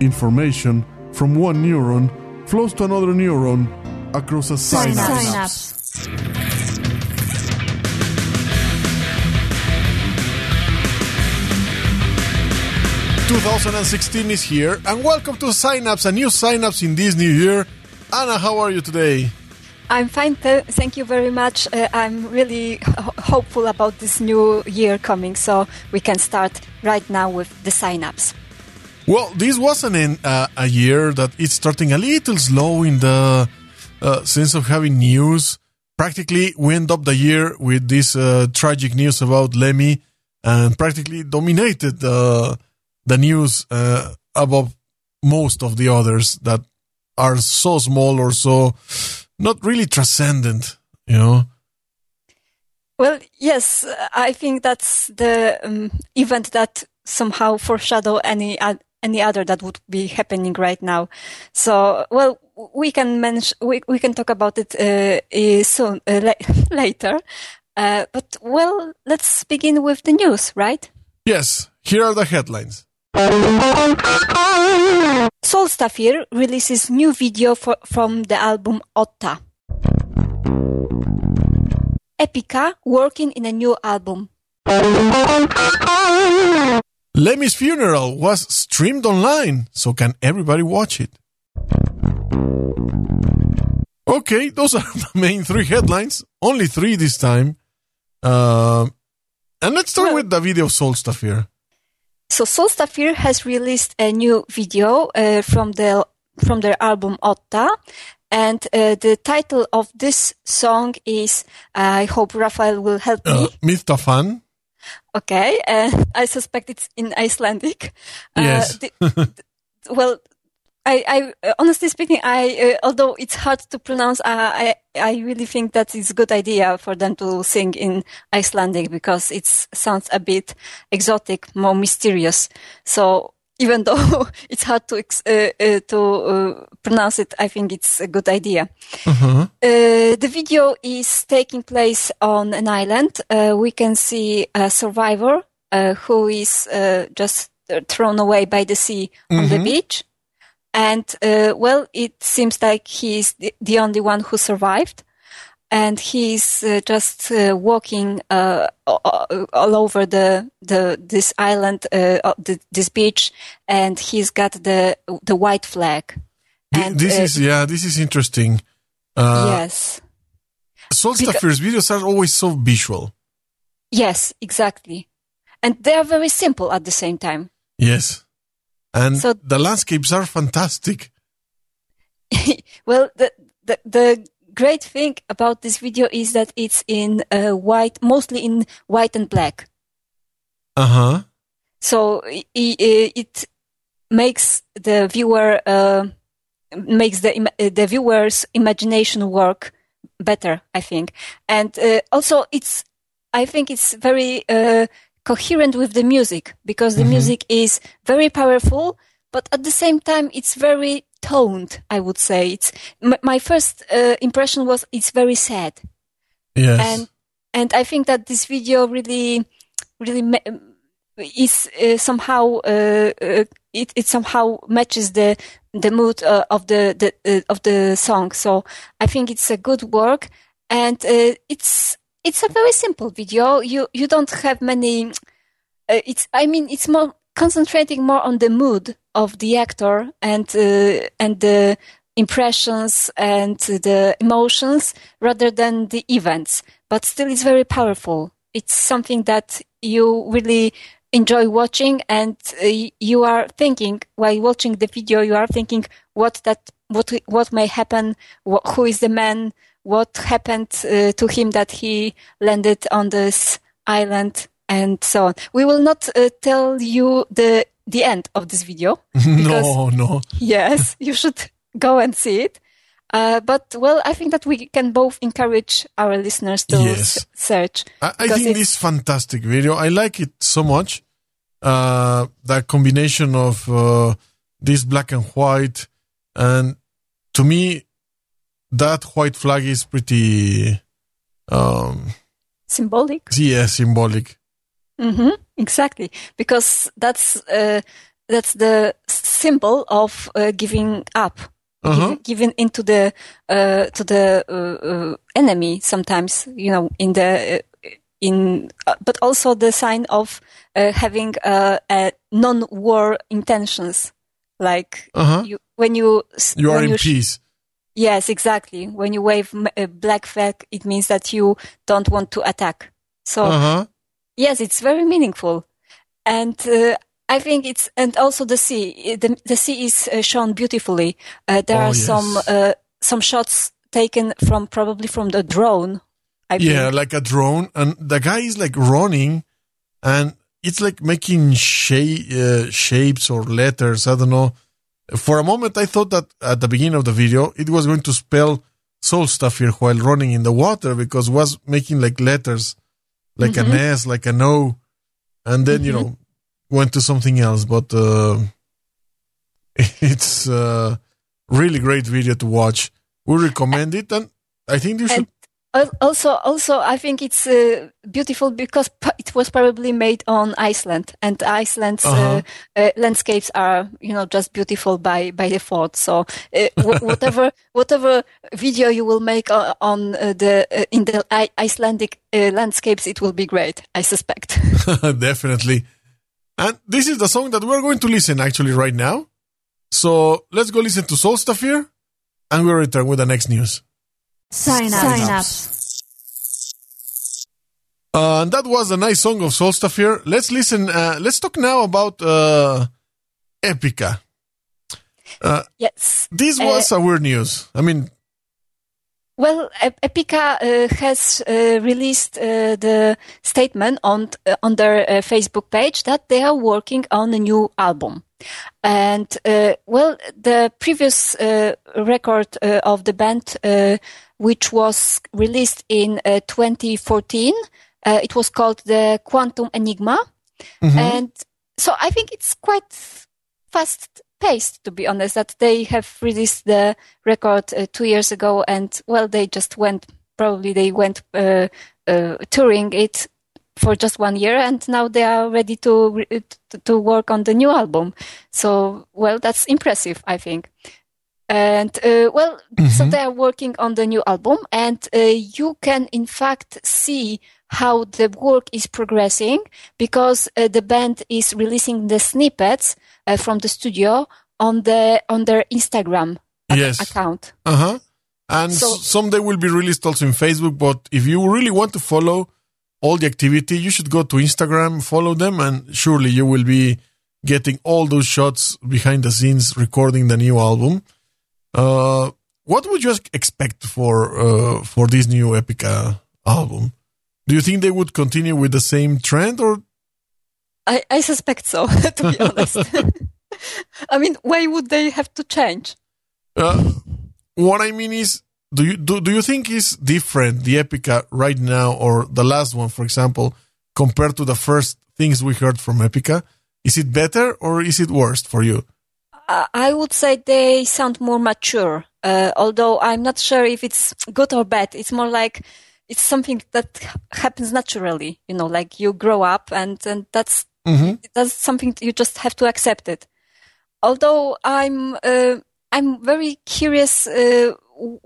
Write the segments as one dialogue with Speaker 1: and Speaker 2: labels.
Speaker 1: information from one neuron flows to another neuron across a synapse.
Speaker 2: Synapse.
Speaker 1: 2016 is here, and welcome to Synapse, a new Synapse in this new year. Anna, how are you today?
Speaker 2: I'm fine. Th- thank you very much. Uh, I'm really ho- hopeful about this new year coming, so we can start right now with the sign-ups.
Speaker 1: Well, this was an uh, a year that it's starting a little slow in the uh, sense of having news. Practically, we end up the year with this uh, tragic news about Lemmy, and practically dominated the the news uh, above most of the others that are so small or so not really transcendent. You know.
Speaker 2: Well, yes, uh, I think that's the um, event that somehow foreshadow any uh, any other that would be happening right now. So, well, we can mention we we can talk about it uh, soon uh, la- later. Uh, but well, let's begin with the news, right?
Speaker 1: Yes. Here are the headlines.
Speaker 2: Solstafir releases new video for, from the album Otta. Epica working in a new album.
Speaker 1: Lemmy's funeral was streamed online, so can everybody watch it? Okay, those are the main three headlines. Only three this time. Uh, and let's start
Speaker 2: Well-
Speaker 1: with the video of Solstafir.
Speaker 2: So Solstafir has released a new video uh, from the from their album Otta, and uh, the title of this song is. I hope Rafael will help me."
Speaker 1: Uh,
Speaker 2: me. Okay, uh, I suspect it's in Icelandic. Uh,
Speaker 1: Yes.
Speaker 2: the- well, I, I honestly speaking, I uh, although it's hard to pronounce, uh, I I really think that it's a good idea for them to sing in Icelandic because it sounds a bit exotic, more mysterious. So even though it's hard to ex- uh, uh, to uh, pronounce it, I think it's a good idea.
Speaker 1: Uh-huh.
Speaker 2: Uh, the video is taking place on an island. Uh, we can see a survivor uh, who is uh, just thrown away by the sea on the beach. And, uh, well, it seems like he's the, the only one who survived. And he's uh, just uh, walking uh, all over the, the this island, uh, the, this beach, and he's got the the white flag. And,
Speaker 1: this
Speaker 2: uh,
Speaker 1: is yeah, this is interesting. Uh,
Speaker 2: yes.
Speaker 1: Solstafir's videos are always so visual.
Speaker 2: Yes, exactly. And they are very simple at the same time.
Speaker 1: Yes, and
Speaker 2: So-
Speaker 1: the landscapes are fantastic.
Speaker 2: well, the, the, the great thing about this video is that it's in uh, white, mostly in white and black.
Speaker 1: Uh huh.
Speaker 2: So i- i- it makes the viewer, uh, makes the, uh, the viewer's imagination work better, I think. And uh, also it's, I think it's very uh, coherent with the music because the music is very powerful, but at the same time it's very toned, I would say. It's, m- my first uh, impression was it's very sad
Speaker 1: Yes.
Speaker 2: and and I think that this video really really ma- is uh, somehow uh, uh, it it somehow matches the the mood uh, of the the uh, of the song. So I think it's a good work, and uh, it's it's a very simple video. You you don't have many. Uh, it's I mean it's more concentrating more on the mood of the actor and uh, and the impressions and the emotions rather than the events. But still, it's very powerful. It's something that you really enjoy watching, and uh, you are thinking while watching the video. You are thinking what that what what may happen. What, who is the man? What happened uh, to him that he landed on this island? And so on. We will not uh, tell you the the end of this video.
Speaker 1: no, no.
Speaker 2: yes, you should go and see it. Uh, but well, I think that we can both encourage our listeners to
Speaker 1: Yes.
Speaker 2: search.
Speaker 1: I, I think this fantastic video. I like it so much. Uh, that combination of uh, this black and white, and to me, that white flag is pretty, um,
Speaker 2: Symbolic.
Speaker 1: yeah, symbolic.
Speaker 2: Hmm Exactly, because that's uh, that's the symbol of uh, giving up,
Speaker 1: Uh-huh.
Speaker 2: giving, giving into the uh, to the uh, uh, enemy. Sometimes, you know, in the uh, in, uh, but also the sign of uh, having uh, a non-war intentions. Like
Speaker 1: Uh-huh.
Speaker 2: you, when you
Speaker 1: You are
Speaker 2: when
Speaker 1: in
Speaker 2: you sh-
Speaker 1: peace.
Speaker 2: Yes, exactly. When you wave a black flag, it means that you don't want to attack. So
Speaker 1: Uh-huh.
Speaker 2: Yes, it's very meaningful, and uh, I think it's and also the sea. The, the sea is uh, shown beautifully. Uh, there
Speaker 1: Oh,
Speaker 2: are some
Speaker 1: yes.
Speaker 2: uh, some shots taken from probably from the drone. I
Speaker 1: Yeah,
Speaker 2: think.
Speaker 1: like a drone, and the guy is like running, and it's like making uh, shapes or letters. I don't know. For a moment, I thought that at the beginning of the video, it was going to spell Solstafir while running in the water because it was making like letters, like an S, like an no, and then you know went to something else. But uh, it's uh, really great video to watch. We recommend it, and I think you should.
Speaker 2: Also, also, I think it's uh, beautiful because it was probably made on Iceland, and Iceland's
Speaker 1: Uh-huh.
Speaker 2: uh, uh, landscapes are, you know, just beautiful by by default. So, uh, wh- whatever whatever video you will make on, on uh, the uh, in the I- Icelandic uh, landscapes, it will be great. I suspect.
Speaker 1: Definitely. And this is the song that we're going to listen actually right now. So let's go listen to here and we'll return with the next news.
Speaker 3: Synapse.
Speaker 1: Uh, and that was a nice song of Solstafir. Let's listen. Uh, let's talk now about uh, Epica.
Speaker 2: yes.
Speaker 1: This was a weird news. I mean,
Speaker 2: Well, Epica uh, has uh, released uh, the statement on uh, on their uh, Facebook page that they are working on a new album. And uh, well, the previous uh, record uh, of the band, uh, which was released in uh, 2014, uh, it was called the Quantum Enigma. And so I think it's quite fast paced, to be honest, that they have released the record uh, two years ago and, well, they just went, probably they went uh, uh, touring it for just one year and now they are ready to, to, to work on the new album. So, well, that's impressive, I think. And uh, well, so they are working on the new album, and uh, you can in fact see how the work is progressing because uh, the band is releasing the snippets uh, from the studio on the on their Instagram
Speaker 1: Yes.
Speaker 2: account.
Speaker 1: uh huh. And
Speaker 2: So-
Speaker 1: will be released also in Facebook. But if you really want to follow all the activity, you should go to Instagram, follow them, and surely you will be getting all those shots behind the scenes recording the new album. Uh, what would you expect for uh, for this new Epica album? Do you think they would continue with the same trend, or
Speaker 2: I, I suspect so, to be honest. I mean, why would they have to change?
Speaker 1: uh, what I mean is, do you do, do you think is different the Epica right now or the last one, for example, compared to the first things we heard from Epica? Is it better or is it worse for you?
Speaker 2: I I would say they sound more mature, uh, although I'm not sure if it's good or bad. It's more like it's something that happens naturally, you know, like you grow up and, and that's, that's something you just have to accept it. Although I'm, uh, I'm very curious, uh,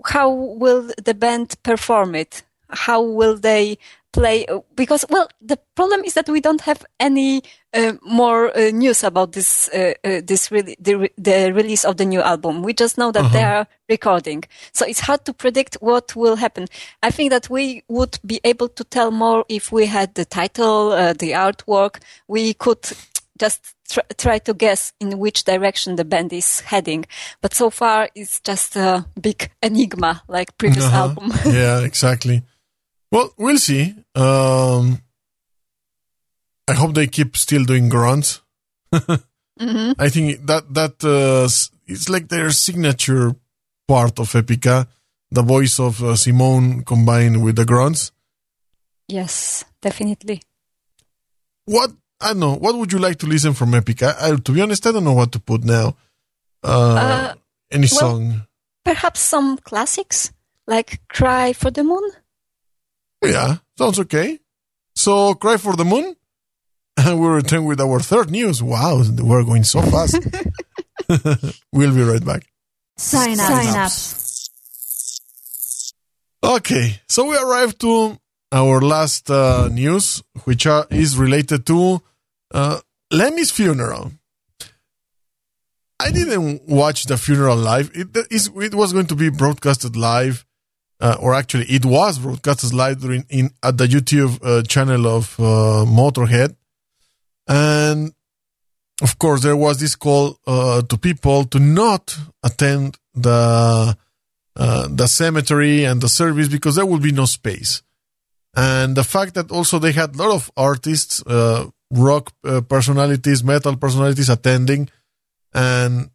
Speaker 2: how will the band perform it? How will they play? Because, well, the problem is that we don't have any uh, more uh, news about this, uh, uh, this really, the, re- the release of the new album. We just know that they are recording. So it's hard to predict what will happen. I think that we would be able to tell more if we had the title, uh, the artwork. We could just tr- try to guess in which direction the band is heading. But so far, it's just a big enigma, like previous
Speaker 1: Uh-huh.
Speaker 2: album.
Speaker 1: yeah, exactly. Well, we'll see. Um, I hope they keep still doing grunts.
Speaker 2: hmm
Speaker 1: I think that that uh, it's like their signature part of Epica, the voice of uh, Simone combined with the grunts.
Speaker 2: Yes, definitely.
Speaker 1: What I don't know. What would you like to listen from Epica? I, to be honest, I don't know what to put now. Uh,
Speaker 2: Uh,
Speaker 1: any
Speaker 2: well-
Speaker 1: song?
Speaker 2: Perhaps some classics like Cry for the Moon.
Speaker 1: Yeah, sounds okay. So, cry for the moon, and we return with our third news. Wow, we're going so fast. we'll be right back.
Speaker 3: Sign up.
Speaker 2: Sign up.
Speaker 1: Okay, so we arrived to our last uh, news, which are, is related to uh, Lemmy's funeral. I didn't watch the funeral live. It, is, it was going to be broadcasted live, uh, or actually, it was broadcasted live during, in at the YouTube uh, channel of uh, Motorhead, and of course, there was this call uh, to people to not attend the uh, the cemetery and the service because there will be no space. And the fact that also they had a lot of artists, uh, rock personalities, metal personalities attending, and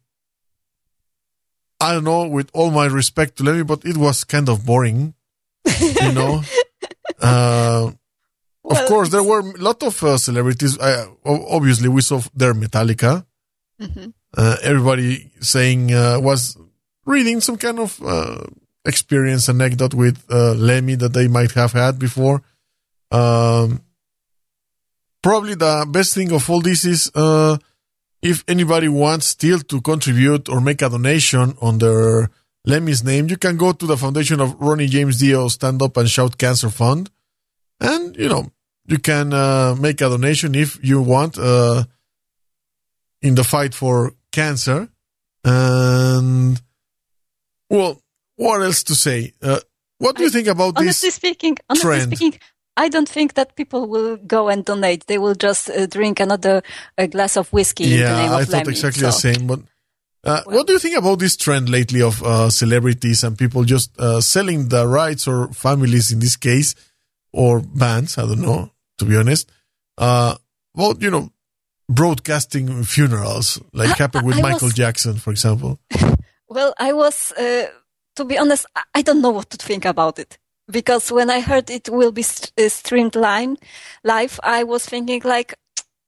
Speaker 1: I don't know, with all my respect to Lemmy, but it was kind of boring, you know. Uh,
Speaker 2: Well,
Speaker 1: of course, there were a lot of uh, celebrities. Uh, obviously, we saw their Metallica.
Speaker 2: Mhm.
Speaker 1: Uh, everybody saying uh, was reading some kind of uh, experience anecdote with uh, Lemmy that they might have had before. Um, probably the best thing of all this is uh, if anybody wants still to contribute or make a donation on their Lemmy's name, you can go to the foundation of Ronnie James Dio Stand Up and Shout Cancer Fund, and you know you can uh, make a donation if you want uh, in the fight for cancer. And well, what else to say? Uh, what do you think about
Speaker 2: honestly
Speaker 1: this?
Speaker 2: Honestly speaking, honestly
Speaker 1: trend.
Speaker 2: speaking, I don't think that people will go and donate. They will just uh, drink another uh, glass of whiskey in the name
Speaker 1: Yeah,
Speaker 2: of
Speaker 1: I thought
Speaker 2: Lemmy.
Speaker 1: exactly
Speaker 2: So,
Speaker 1: the same. But uh, what do you think about this trend lately of uh, celebrities and people just uh, selling the rights or families in this case or bands? I don't know, to be honest. Uh, well, you know, broadcasting funerals like
Speaker 2: I-
Speaker 1: happened with
Speaker 2: I
Speaker 1: Michael
Speaker 2: was-
Speaker 1: Jackson, for example.
Speaker 2: Well, I was, uh, to be honest, I don't know what to think about it. Because when I heard it will be st- uh, streamed live, live, I was thinking like,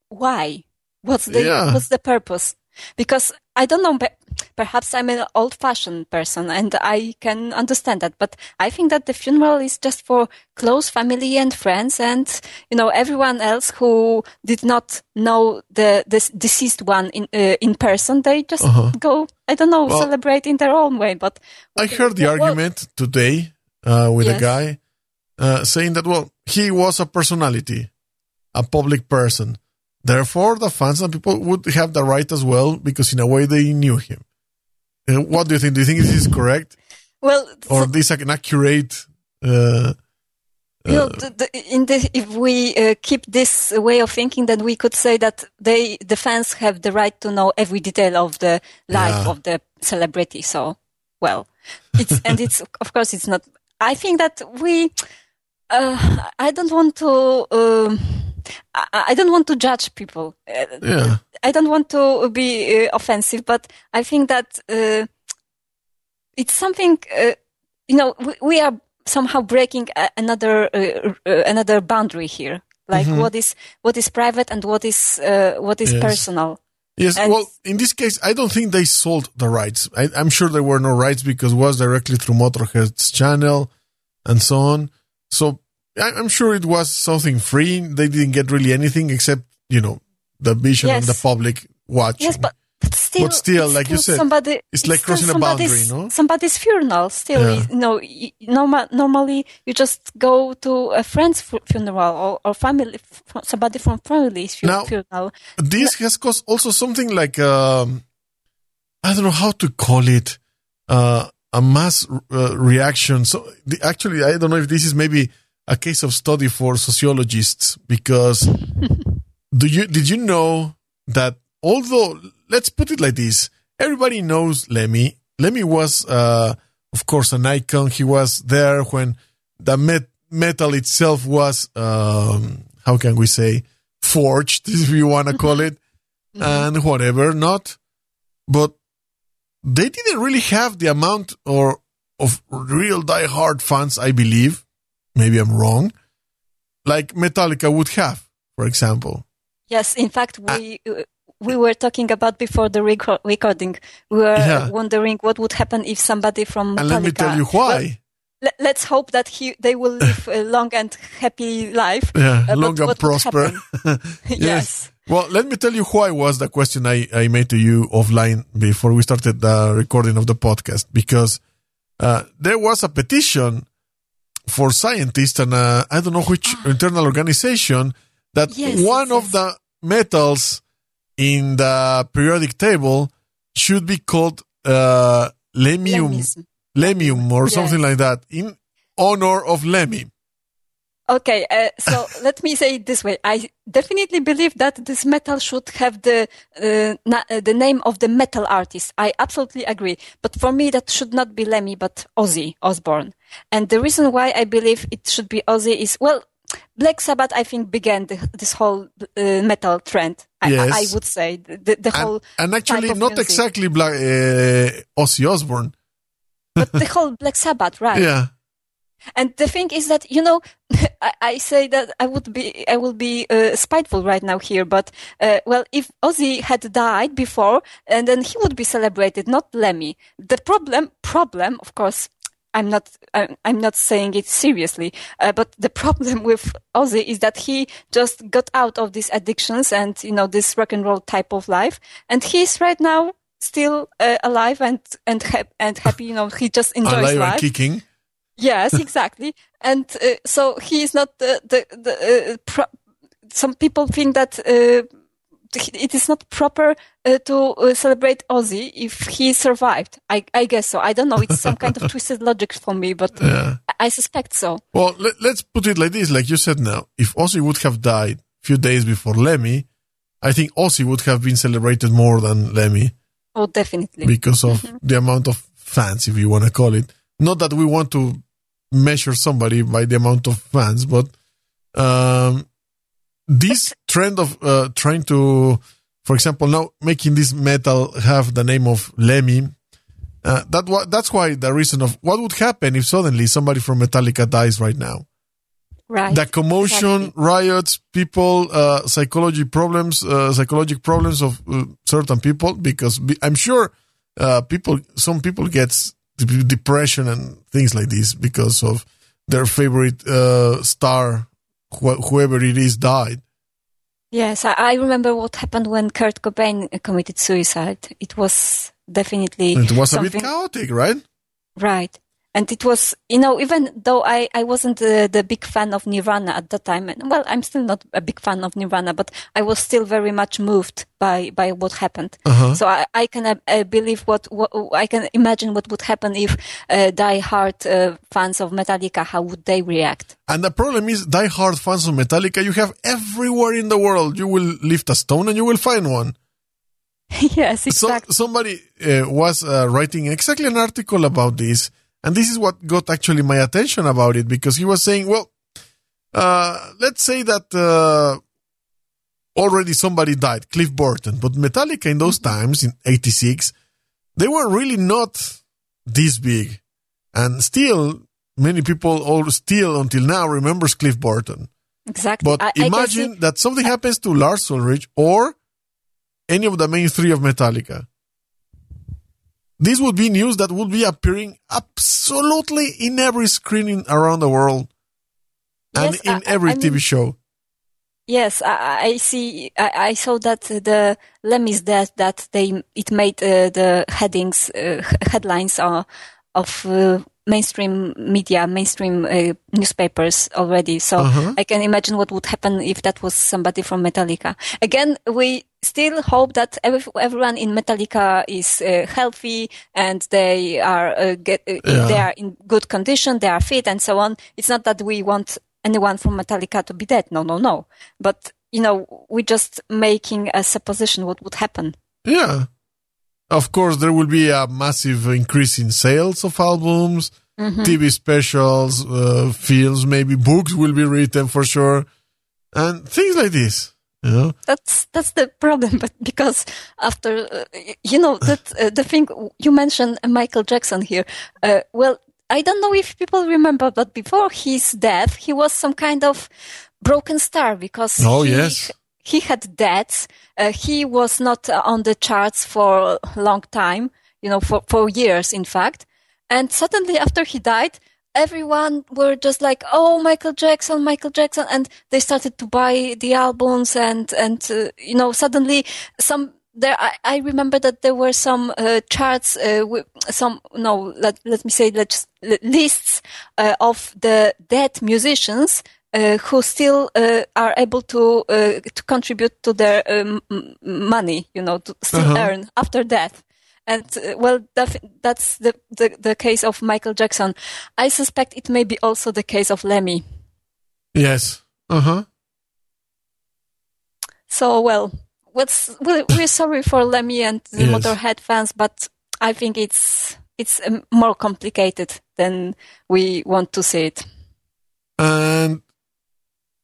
Speaker 2: why? What's the,
Speaker 1: Yeah.
Speaker 2: what's the purpose? Because I don't know, pe- perhaps I'm an old fashioned person and I can understand that, but I think that the funeral is just for close family and friends and, you know, everyone else who did not know the, the deceased one in, uh, in person, they just
Speaker 1: Uh-huh.
Speaker 2: go, I don't know,
Speaker 1: Well-
Speaker 2: celebrate in their own way, but
Speaker 1: I heard the
Speaker 2: Well-
Speaker 1: argument today uh, with a guy uh, saying that, well, he was a personality, a public person. Therefore, the fans and people would have the right as well because, in a way, they knew him. Uh, what do you think? Do you think this is correct?
Speaker 2: well,
Speaker 1: Or
Speaker 2: so-
Speaker 1: this an accurate? Uh,
Speaker 2: you know, the, the, in the, if we uh, keep this way of thinking, then we could say that they, the fans have the right to know every detail of the life
Speaker 1: Yeah.
Speaker 2: of the celebrity. So, well, it's, and it's, of course, it's not, I think that we, uh, I don't want to, um, I, I don't want to judge people. Uh,
Speaker 1: yeah.
Speaker 2: I don't want to be uh, offensive, but I think that uh, it's something. Uh, you know, we, we are somehow breaking a, another uh, another boundary here. Like what is what is private and what is uh, what is
Speaker 1: Yes.
Speaker 2: personal.
Speaker 1: Yes.
Speaker 2: And-
Speaker 1: well, in this case, I don't think they sold the rights. I, I'm sure there were no rights because it was directly through Motorhead's channel and so on. So I, I'm sure it was something free. They didn't get really anything except, you know, the vision and the public watching.
Speaker 2: Yes, but. But still,
Speaker 1: But still,
Speaker 2: it's
Speaker 1: like you said,
Speaker 2: somebody,
Speaker 1: it's like
Speaker 2: still
Speaker 1: crossing a boundary,
Speaker 2: somebody's-
Speaker 1: no?
Speaker 2: Somebody's funeral. Still,
Speaker 1: Yeah.
Speaker 2: you know, y- normal, normally you just go to a friend's fu- funeral or, or family, f- somebody from family's fu-
Speaker 1: Now-
Speaker 2: funeral.
Speaker 1: this has caused also something like um, I don't know how to call it uh, a mass uh, reaction. So the, actually, I don't know if this is maybe a case of study for sociologists because do you did you know that although let's put it like this, everybody knows Lemmy. Lemmy was, uh, of course, an icon. He was there when the met- metal itself was, um, how can we say, forged, if you want to call it, and whatever, not. But they didn't really have the amount or of real die-hard fans, I believe. Maybe I'm wrong. Like Metallica would have, for example.
Speaker 2: Yes, in fact, we uh, we were talking about before the reco- recording. We were
Speaker 1: Yeah.
Speaker 2: wondering what would happen if somebody from
Speaker 1: And let me tell you
Speaker 2: Well,
Speaker 1: why.
Speaker 2: le- let's hope that he they will live a long and happy life.
Speaker 1: Yeah,
Speaker 2: Uh,
Speaker 1: long and prosper.
Speaker 2: happen? yes.
Speaker 1: Well, let me tell you why was the question I, I made to you offline before we started the recording of the podcast. Because uh, there was a petition for scientists and uh, I don't know which internal organization that
Speaker 2: Yes,
Speaker 1: one
Speaker 2: yes,
Speaker 1: of the metals in the periodic table should be called uh,
Speaker 2: lemmium,
Speaker 1: lemmium or something like that in honor of Lemmy.
Speaker 2: Okay, uh, so let me say it this way. I definitely believe that this metal should have the uh, na- uh, the name of the metal artist. I absolutely agree. But for me, that should not be Lemmy, but Ozzy Osbourne. And the reason why I believe it should be Ozzy is well, Black Sabbath, I think, began the, this whole uh, metal trend. I,
Speaker 1: Yes.
Speaker 2: I, I would say the, the whole
Speaker 1: And, and actually, not
Speaker 2: music.
Speaker 1: exactly Black, uh, Ozzy Osbourne.
Speaker 2: but the whole Black Sabbath, right?
Speaker 1: Yeah.
Speaker 2: And the thing is that you know, I, I say that I would be, I will be uh, spiteful right now here, but uh, well, if Ozzy had died before, and then he would be celebrated, not Lemmy. The problem, problem, of course. I'm not. I'm, I'm not saying it seriously, uh, but the problem with Ozzy is that he just got out of these addictions and you know this rock and roll type of life, and he's right now still uh, alive and and hap- and happy. You know, he just enjoys
Speaker 1: Alive
Speaker 2: life.
Speaker 1: and kicking.
Speaker 2: Yes, exactly. and uh, so he is not the the, the uh, pro- some people think that uh, it is not proper uh, to uh, celebrate Ozzy if he survived. I, I guess so. I don't know. It's some kind of twisted logic for me, but
Speaker 1: Yeah.
Speaker 2: I- I suspect so.
Speaker 1: Well, let, let's put it like this, like you said now. If Ozzy would have died a few days before Lemmy, I think Ozzy would have been celebrated more than Lemmy
Speaker 2: Oh, definitely.
Speaker 1: because of the amount of fans, if you want to call it. Not that we want to measure somebody by the amount of fans, but um, this trend of uh, trying to, for example, now making this metal have the name of Lemmy. Uh, that that's why the reason of what would happen if suddenly somebody from Metallica dies right now.
Speaker 2: right.
Speaker 1: The commotion,
Speaker 2: Exactly.
Speaker 1: riots, people, uh, psychology problems, uh, psychological problems of uh, certain people, because be- I'm sure uh, people, some people get de- depression and things like this because of their favorite uh, star, wh- whoever it is, died.
Speaker 2: Yes, I, remember what happened when Kurt Cobain committed suicide. It was definitely
Speaker 1: It was a bit chaotic, right?
Speaker 2: Right. And it was, you know, even though I, I wasn't the, the big fan of Nirvana at that time, and well, I'm still not a big fan of Nirvana, but I was still very much moved by, by what happened.
Speaker 1: Uh-huh.
Speaker 2: So I, I can uh, uh, believe what, what, I can imagine what would happen if uh, die-hard uh, fans of Metallica, how would they react?
Speaker 1: And the problem is, die-hard fans of Metallica, you have everywhere in the world. You will lift a stone and you will find one.
Speaker 2: yes,
Speaker 1: So
Speaker 2: exactly.
Speaker 1: somebody uh, was uh, writing exactly an article about this, and this is what got actually my attention about it because he was saying, well, uh, let's say that uh, already somebody died, Cliff Burton, but Metallica in those times in '86, they were really not this big, and still many people, all still until now, remembers Cliff Burton.
Speaker 2: exactly.
Speaker 1: But
Speaker 2: I, I
Speaker 1: imagine
Speaker 2: see-
Speaker 1: that something happens to Lars Ulrich or any of the main three of Metallica. This would be news that would be appearing absolutely in every screening around the world and
Speaker 2: Yes,
Speaker 1: in
Speaker 2: I-
Speaker 1: every
Speaker 2: I
Speaker 1: TV show.
Speaker 2: Yes, I, I see. I, I saw that the Lemmy's death that they it made uh, the headings uh, headlines uh, of uh, mainstream media, mainstream uh, newspapers already. So
Speaker 1: Uh-huh.
Speaker 2: I can imagine what would happen if that was somebody from Metallica. Again, we still hope that every, everyone in Metallica is uh, healthy and they are uh, get, uh,
Speaker 1: Yeah.
Speaker 2: they are in good condition, they are fit, and so on. It's not that we want anyone from Metallica to be dead. No, no, no. But you know, we're just making a supposition what would happen.
Speaker 1: Yeah. Of course, there will be a massive increase in sales of albums,
Speaker 2: Mm-hmm.
Speaker 1: TV specials, uh, films, maybe books will be written for sure, and things like this. You know?
Speaker 2: That's that's the problem. But because after uh, you know that uh, the thing you mentioned uh, Michael Jackson here. Uh, well, I don't know if people remember, but before his death, he was some kind of broken star because
Speaker 1: Oh,
Speaker 2: he,
Speaker 1: yes.
Speaker 2: He had debts. Uh, he was not uh, on the charts for a long time, you know, for, for years, in fact. And suddenly after he died, everyone were just like, "Oh, Michael Jackson, Michael Jackson," and they started to buy the albums, and and uh, you know, suddenly some there. I, I remember that there were some uh, charts, uh, some no, let let me say, let lists uh, of the dead musicians. Uh, who still uh, are able to to contribute to their um, money, you know, to still uh-huh. earn after death. And uh, well, that's the, the, the case of Michael Jackson. I suspect it may be also the case of Lemmy.
Speaker 1: Yes. Uh huh.
Speaker 2: So well, what's we're, we're sorry for Lemmy and the yes. Motorhead fans, but I think it's it's um, more complicated than we want to see it.
Speaker 1: And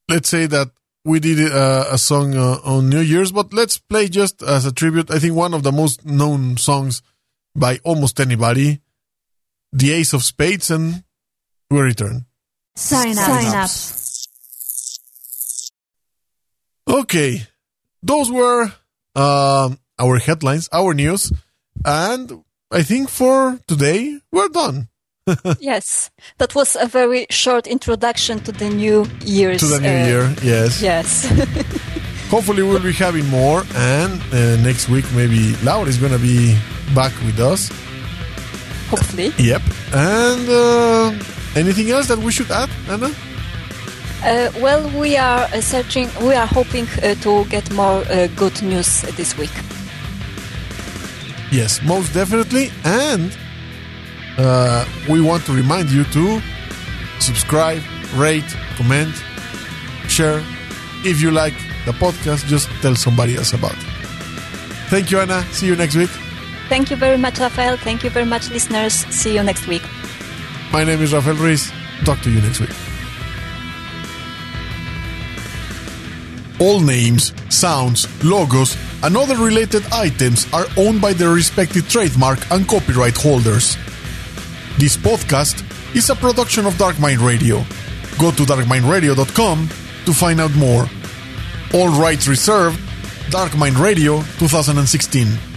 Speaker 1: let's say that we did uh, a song uh, on New Year's, but let's play just as a tribute. I think one of the most known songs by almost anybody, "The Ace of Spades," and we return.
Speaker 3: Sign up. Sign up.
Speaker 1: Okay, those were uh, our headlines, our news, and I think for today we're done.
Speaker 2: yes, that was a very short introduction to the new year's.
Speaker 1: To the new uh, year, yes.
Speaker 2: Yes.
Speaker 1: Hopefully, we'll be having more, and uh, next week maybe Laura is going to be back with us.
Speaker 2: Hopefully.
Speaker 1: Yep. And uh, anything else that we should add, Anna?
Speaker 2: Uh, well, we are uh, searching. We are hoping uh, to get more good news this week.
Speaker 1: Yes, most definitely, and uh, we want to remind you to subscribe, rate, comment, share. If you like the podcast, just tell somebody else about it. Thank you, Anna. See you next week.
Speaker 2: Thank you very much, Rafael. Thank you very much, listeners. See you next week.
Speaker 1: My name is Rafael Ruiz. Talk to you next week. All names, sounds, logos, and other related items are owned by their respective trademark and copyright holders. This podcast is a production of Dark Mind Radio. Go to darkmindradio.com to find out more. All rights reserved, Dark Mind Radio 2016.